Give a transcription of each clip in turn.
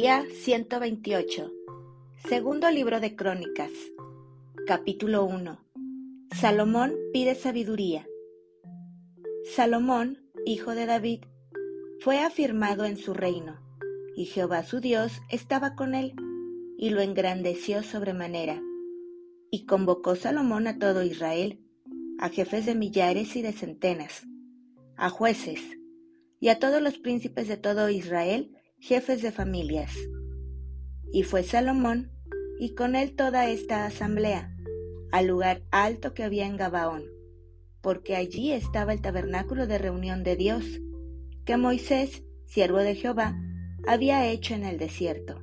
Día 128. Segundo libro de Crónicas. Capítulo 1. Salomón pide sabiduría. Salomón, hijo de David, fue afirmado en su reino, y Jehová su Dios estaba con él, y lo engrandeció sobremanera. Y convocó Salomón a todo Israel, a jefes de millares y de centenas, a jueces, y a todos los príncipes de todo Israel, jefes de familias. Y fue Salomón, y con él toda esta asamblea, al lugar alto que había en Gabaón, porque allí estaba el tabernáculo de reunión de Dios, que Moisés, siervo de Jehová, había hecho en el desierto.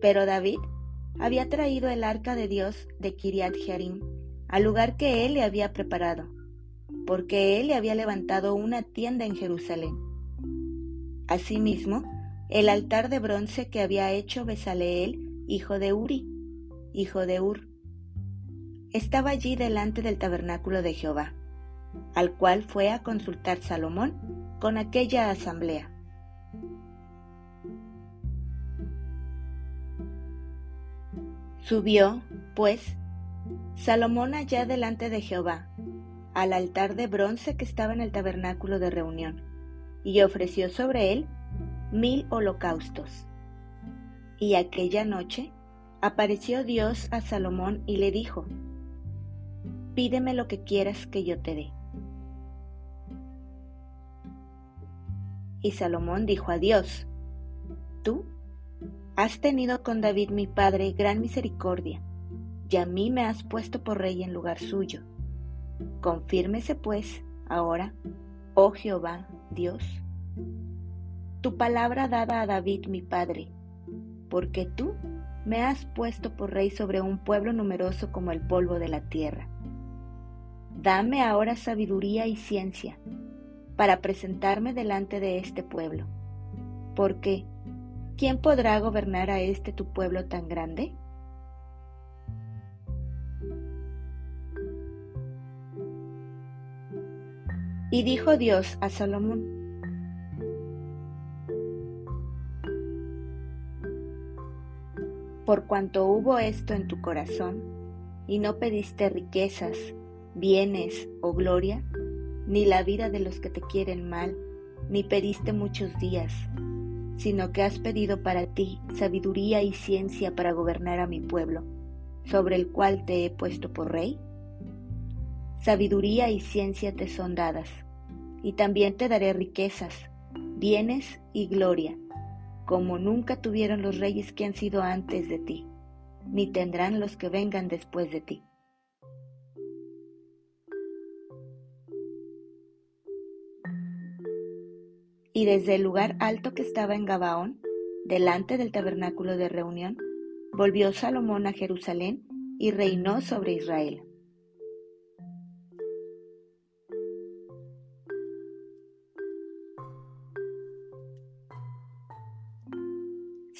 Pero David había traído el arca de Dios de Kiriat Jearim al lugar que él le había preparado, porque él le había levantado una tienda en Jerusalén. Asimismo, el altar de bronce que había hecho Besaleel, hijo de Uri, hijo de Ur, estaba allí delante del tabernáculo de Jehová, al cual fue a consultar Salomón con aquella asamblea. Subió, pues, Salomón allá delante de Jehová, al altar de bronce que estaba en el tabernáculo de reunión, y ofreció sobre él mil holocaustos. Y aquella noche apareció Dios a Salomón y le dijo, Pídeme lo que quieras que yo te dé. Y Salomón dijo a Dios, Tú has tenido con David mi padre gran misericordia, y a mí me has puesto por rey en lugar suyo. Confírmese pues ahora, oh Jehová, Dios, tu palabra dada a David mi padre, porque tú me has puesto por rey sobre un pueblo numeroso como el polvo de la tierra. Dame ahora sabiduría y ciencia para presentarme delante de este pueblo, porque ¿quién podrá gobernar a este tu pueblo tan grande? Y dijo Dios a Salomón, por cuanto hubo esto en tu corazón, y no pediste riquezas, bienes o gloria, ni la vida de los que te quieren mal, ni pediste muchos días, sino que has pedido para ti sabiduría y ciencia para gobernar a mi pueblo, sobre el cual te he puesto por rey, sabiduría y ciencia te son dadas, y también te daré riquezas, bienes y gloria, como nunca tuvieron los reyes que han sido antes de ti, ni tendrán los que vengan después de ti. Y desde el lugar alto que estaba en Gabaón, delante del tabernáculo de reunión, volvió Salomón a Jerusalén y reinó sobre Israel.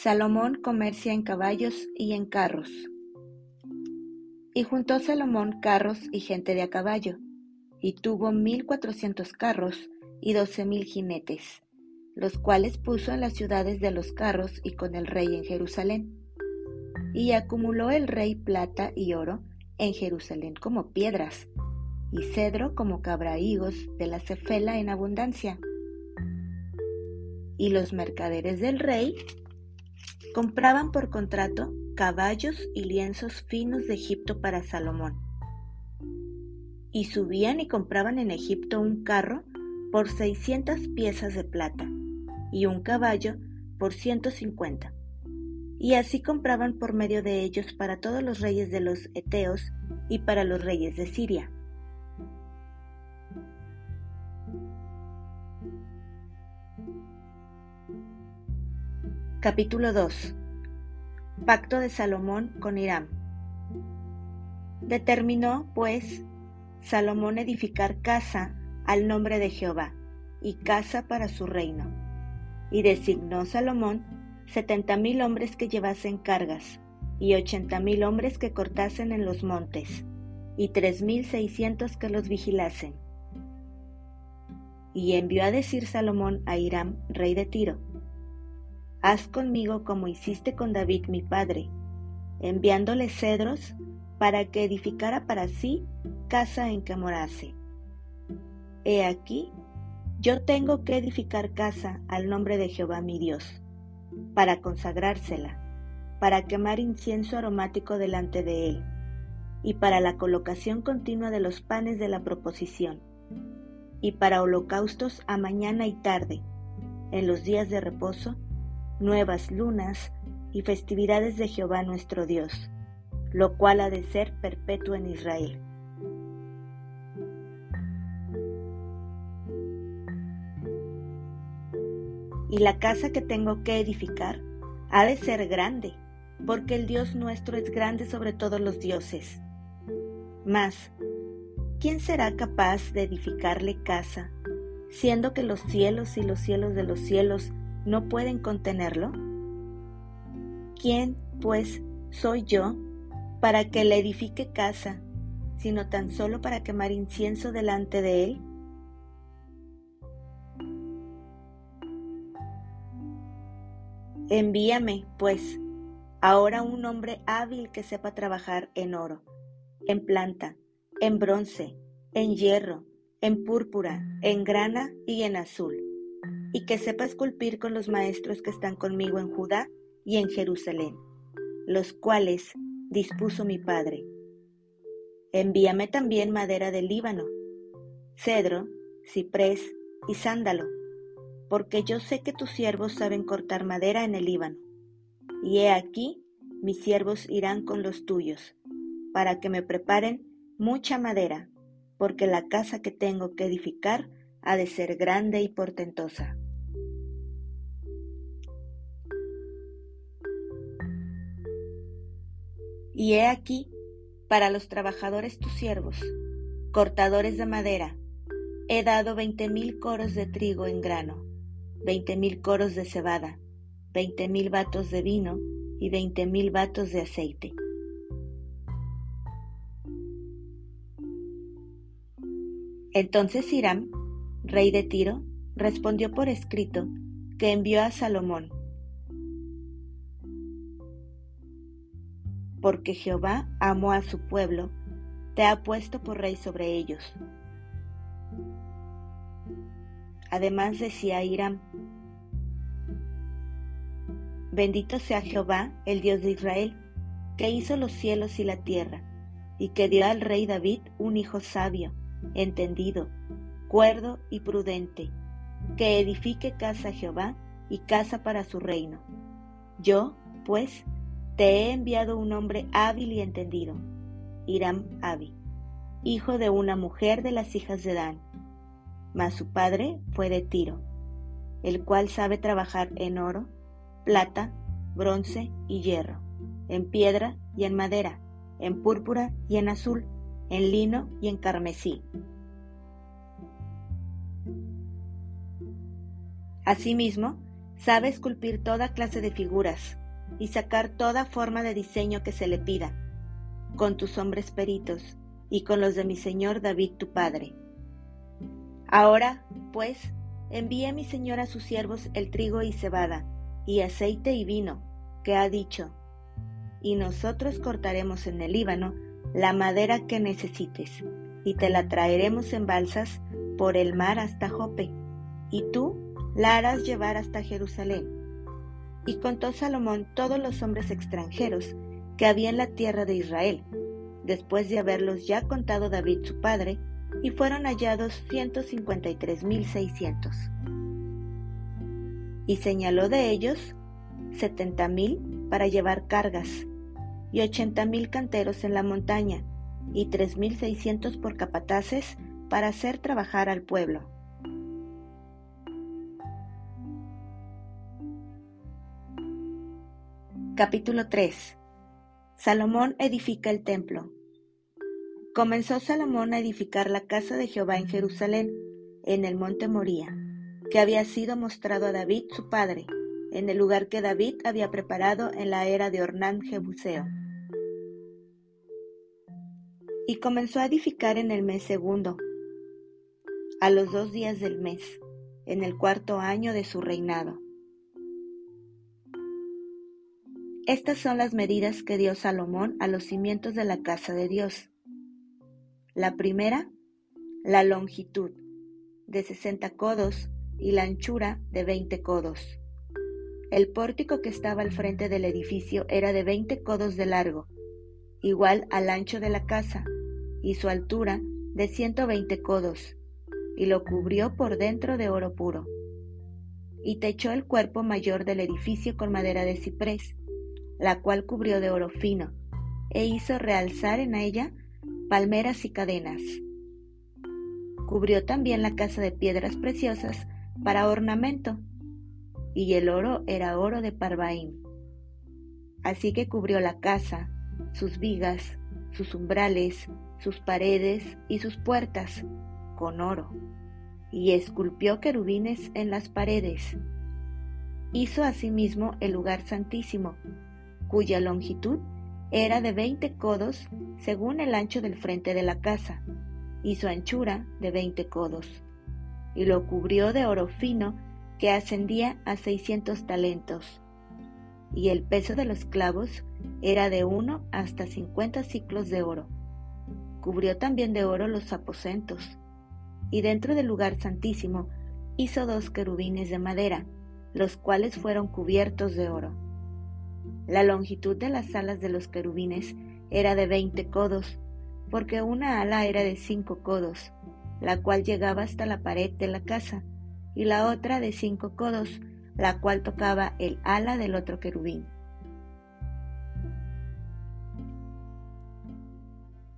Salomón comercia en caballos y en carros. Y juntó Salomón carros y gente de a caballo, y tuvo mil cuatrocientos carros y doce mil jinetes, los cuales puso en las ciudades de los carros y con el rey en Jerusalén. Y acumuló el rey plata y oro en Jerusalén como piedras, y cedro como cabrahigos de la cefela en abundancia. Y los mercaderes del rey compraban por contrato caballos y lienzos finos de Egipto para Salomón. Y subían y compraban en Egipto un carro por seiscientas piezas de plata y un caballo por ciento cincuenta. Y así compraban por medio de ellos para todos los reyes de los Eteos y para los reyes de Siria. Capítulo 2 Pacto de Salomón con Hiram Determinó, pues, Salomón edificar casa al nombre de Jehová y casa para su reino. Y designó Salomón setenta mil hombres que llevasen cargas, y ochenta mil hombres que cortasen en los montes, y tres mil seiscientos que los vigilasen. Y envió a decir Salomón a Hiram, rey de Tiro, haz conmigo como hiciste con David mi padre, enviándole cedros para que edificara para sí casa en que morase. He aquí, yo tengo que edificar casa al nombre de Jehová mi Dios, para consagrársela, para quemar incienso aromático delante de él, y para la colocación continua de los panes de la proposición, y para holocaustos a mañana y tarde, en los días de reposo, nuevas lunas y festividades de Jehová nuestro Dios, lo cual ha de ser perpetuo en Israel. Y la casa que tengo que edificar ha de ser grande, porque el Dios nuestro es grande sobre todos los dioses. Mas, ¿quién será capaz de edificarle casa, siendo que los cielos y los cielos de los cielos no pueden contenerlo? ¿Quién, pues, soy yo para que le edifique casa, sino tan solo para quemar incienso delante de él? Envíame, pues, ahora un hombre hábil que sepa trabajar en oro, en planta, en bronce, en hierro, en púrpura, en grana y en azul, y que sepa esculpir con los maestros que están conmigo en Judá y en Jerusalén, los cuales dispuso mi padre. Envíame también madera del Líbano, cedro, ciprés y sándalo, porque yo sé que tus siervos saben cortar madera en el Líbano. Y he aquí, mis siervos irán con los tuyos, para que me preparen mucha madera, porque la casa que tengo que edificar ha de ser grande y portentosa. Y he aquí, para los trabajadores tus siervos, cortadores de madera, he dado veinte mil coros de trigo en grano, veinte mil coros de cebada, veinte mil vatos de vino y veinte mil vatos de aceite. Entonces Hiram, rey de Tiro, respondió por escrito que envió a Salomón, porque Jehová amó a su pueblo, te ha puesto por rey sobre ellos. Además decía Hiram, Bendito sea Jehová, el Dios de Israel, que hizo los cielos y la tierra, y que dio al rey David un hijo sabio, entendido, cuerdo y prudente, que edifique casa a Jehová y casa para su reino. Yo, pues, te he enviado un hombre hábil y entendido, Hiram Abi, hijo de una mujer de las hijas de Dan, mas su padre fue de Tiro, el cual sabe trabajar en oro, plata, bronce y hierro, en piedra y en madera, en púrpura y en azul, en lino y en carmesí. Asimismo, sabe esculpir toda clase de figuras y sacar toda forma de diseño que se le pida, con tus hombres peritos y con los de mi señor David tu padre. Ahora, pues, envíe mi señor a sus siervos el trigo y cebada, y aceite y vino, que ha dicho, y nosotros cortaremos en el Líbano la madera que necesites, y te la traeremos en balsas por el mar hasta Jope, y tú la harás llevar hasta Jerusalén y contó Salomón todos los hombres extranjeros que había en la tierra de Israel, después de haberlos ya contado David su padre, y fueron hallados ciento cincuenta y señaló de ellos setenta mil para llevar cargas, y ochenta mil canteros en la montaña, y tres mil seiscientos por capataces para hacer trabajar al pueblo. Capítulo 3 Salomón edifica el templo. Comenzó Salomón a edificar la casa de Jehová en Jerusalén, en el monte Moría, que había sido mostrado a David su padre, en el lugar que David había preparado en la era de Ornán Jebuseo. Y comenzó a edificar en el mes segundo, a los dos días del mes, en el cuarto año de su reinado Estas son las medidas que dio Salomón a los cimientos de la casa de Dios. La primera, la longitud, de 60 codos, y la anchura de 20 codos. El pórtico que estaba al frente del edificio era de 20 codos de largo, igual al ancho de la casa, y su altura de 120 codos, y lo cubrió por dentro de oro puro. Y techó el cuerpo mayor del edificio con madera de ciprés, la cual cubrió de oro fino, e hizo realzar en ella palmeras y cadenas. Cubrió también la casa de piedras preciosas para ornamento, y el oro era oro de Parvaim. Así que cubrió la casa, sus vigas, sus umbrales, sus paredes y sus puertas con oro, y esculpió querubines en las paredes. Hizo asimismo el lugar santísimo, cuya longitud era de veinte codos según el ancho del frente de la casa, y su anchura de veinte codos y lo cubrió de oro fino que ascendía a seiscientos talentos, y el peso de los clavos era de uno hasta cincuenta ciclos de oro. Cubrió también de oro los aposentos, y dentro del lugar santísimo hizo dos querubines de madera, los cuales fueron cubiertos de oro. La longitud de las alas de los querubines era de veinte codos, porque una ala era de cinco codos, la cual llegaba hasta la pared de la casa, y la otra de cinco codos, la cual tocaba el ala del otro querubín.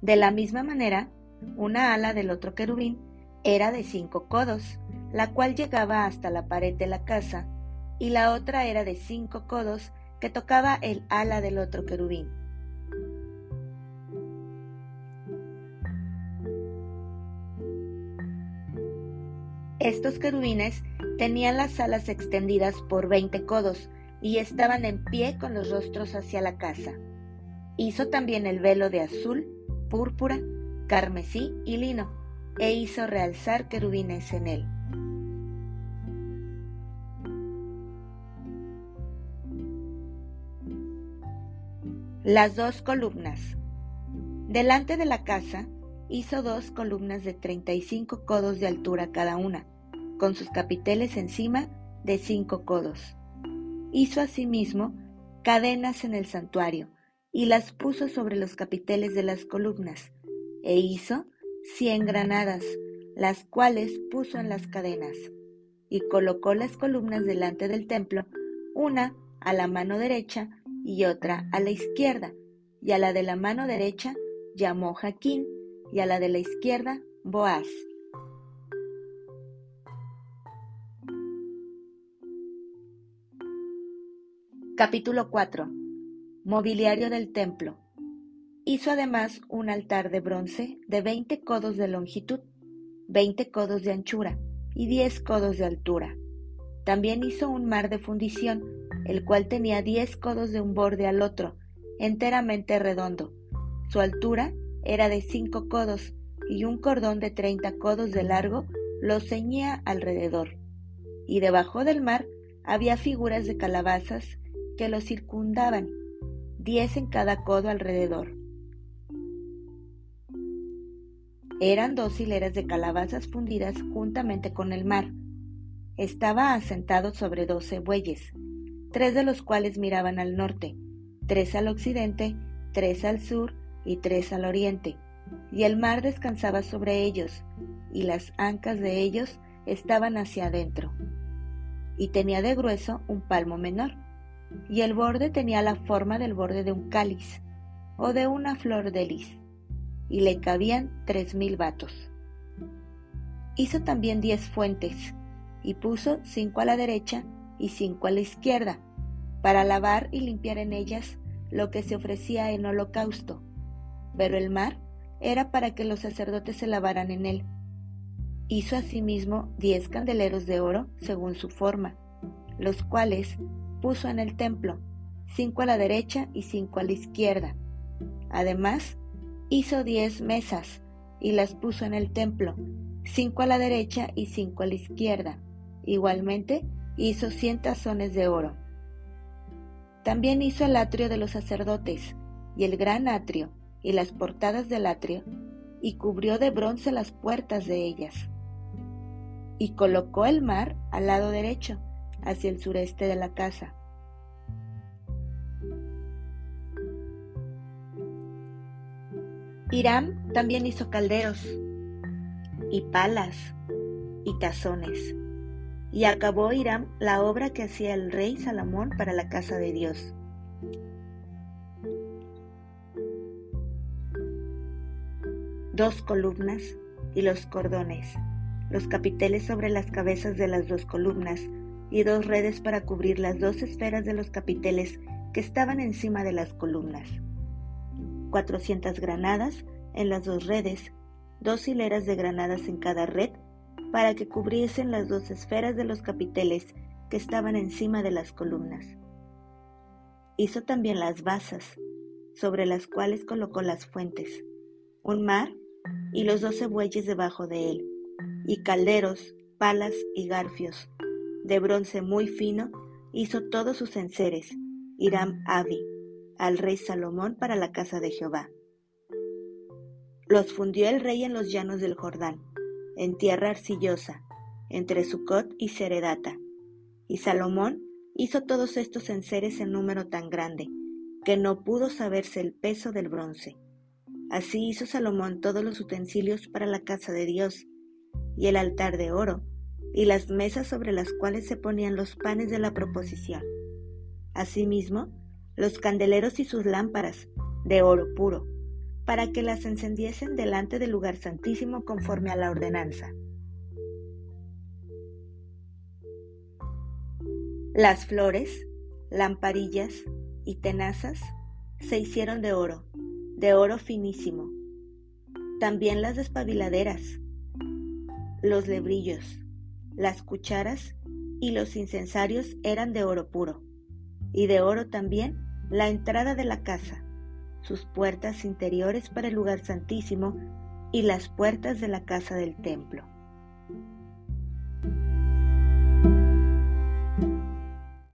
De la misma manera, una ala del otro querubín era de cinco codos, la cual llegaba hasta la pared de la casa, y la otra era de cinco codos, que tocaba el ala del otro querubín. Estos querubines tenían las alas extendidas por veinte codos y estaban en pie con los rostros hacia la casa. Hizo también el velo de azul, púrpura, carmesí y lino, e hizo realzar querubines en él. Las dos columnas. Delante de la casa hizo dos columnas de 35 codos de altura cada una, con sus capiteles encima de cinco codos. Hizo asimismo cadenas en el santuario y las puso sobre los capiteles de las columnas, e hizo cien granadas, las cuales puso en las cadenas, y colocó las columnas delante del templo, una a la mano derecha y otra a la izquierda, y a la de la mano derecha llamó Jaquín, y a la de la izquierda Boaz. Capítulo 4. Mobiliario del templo. Hizo además un altar de bronce de veinte codos de longitud, veinte codos de anchura y diez codos de altura. También hizo un mar de fundición, el cual tenía diez codos de un borde al otro, enteramente redondo. Su altura era de cinco codos y un cordón de treinta codos de largo lo ceñía alrededor. Y debajo del mar había figuras de calabazas que lo circundaban, diez en cada codo alrededor. Eran dos hileras de calabazas fundidas juntamente con el mar. Estaba asentado sobre doce bueyes, tres de los cuales miraban al norte, tres al occidente, tres al sur y tres al oriente, y el mar descansaba sobre ellos, y las ancas de ellos estaban hacia adentro. Y tenía de grueso un palmo menor, y el borde tenía la forma del borde de un cáliz o de una flor de lis, y le cabían tres mil vatos. Hizo también diez fuentes, y puso cinco a la derecha y cinco a la izquierda, para lavar y limpiar en ellas lo que se ofrecía en holocausto, pero el mar era para que los sacerdotes se lavaran en él. Hizo asimismo diez candeleros de oro según su forma, los cuales puso en el templo, cinco a la derecha y cinco a la izquierda. Además, hizo diez mesas y las puso en el templo, cinco a la derecha y cinco a la izquierda. Igualmente, hizo cien tazones de oro. También hizo el atrio de los sacerdotes, y el gran atrio, y las portadas del atrio, y cubrió de bronce las puertas de ellas. Y colocó el mar al lado derecho, hacia el sureste de la casa. Hiram también hizo calderos, y palas, y tazones. Y acabó Hiram la obra que hacía el rey Salomón para la casa de Dios. Dos columnas y los cordones, los capiteles sobre las cabezas de las dos columnas y dos redes para cubrir las dos esferas de los capiteles que estaban encima de las columnas. Cuatrocientas granadas en las dos redes, dos hileras de granadas en cada red para que cubriesen las dos esferas de los capiteles que estaban encima de las columnas. Hizo también las basas, sobre las cuales colocó las fuentes, un mar y los doce bueyes debajo de él, y calderos, palas y garfios. De bronce muy fino hizo todos sus enseres, Hiram Abi, al rey Salomón para la casa de Jehová. Los fundió el rey en los llanos del Jordán en tierra arcillosa, entre Sucot y Seredata. Y Salomón hizo todos estos enseres en número tan grande, que no pudo saberse el peso del bronce. Así hizo Salomón todos los utensilios para la casa de Dios, y el altar de oro, y las mesas sobre las cuales se ponían los panes de la proposición. Asimismo, los candeleros y sus lámparas, de oro puro, para que las encendiesen delante del lugar santísimo conforme a la ordenanza. Las flores, lamparillas y tenazas se hicieron de oro, de oro finísimo. También las despabiladeras, los lebrillos, las cucharas y los incensarios eran de oro puro, y de oro también la entrada de la casa, sus puertas interiores para el lugar santísimo y las puertas de la casa del templo.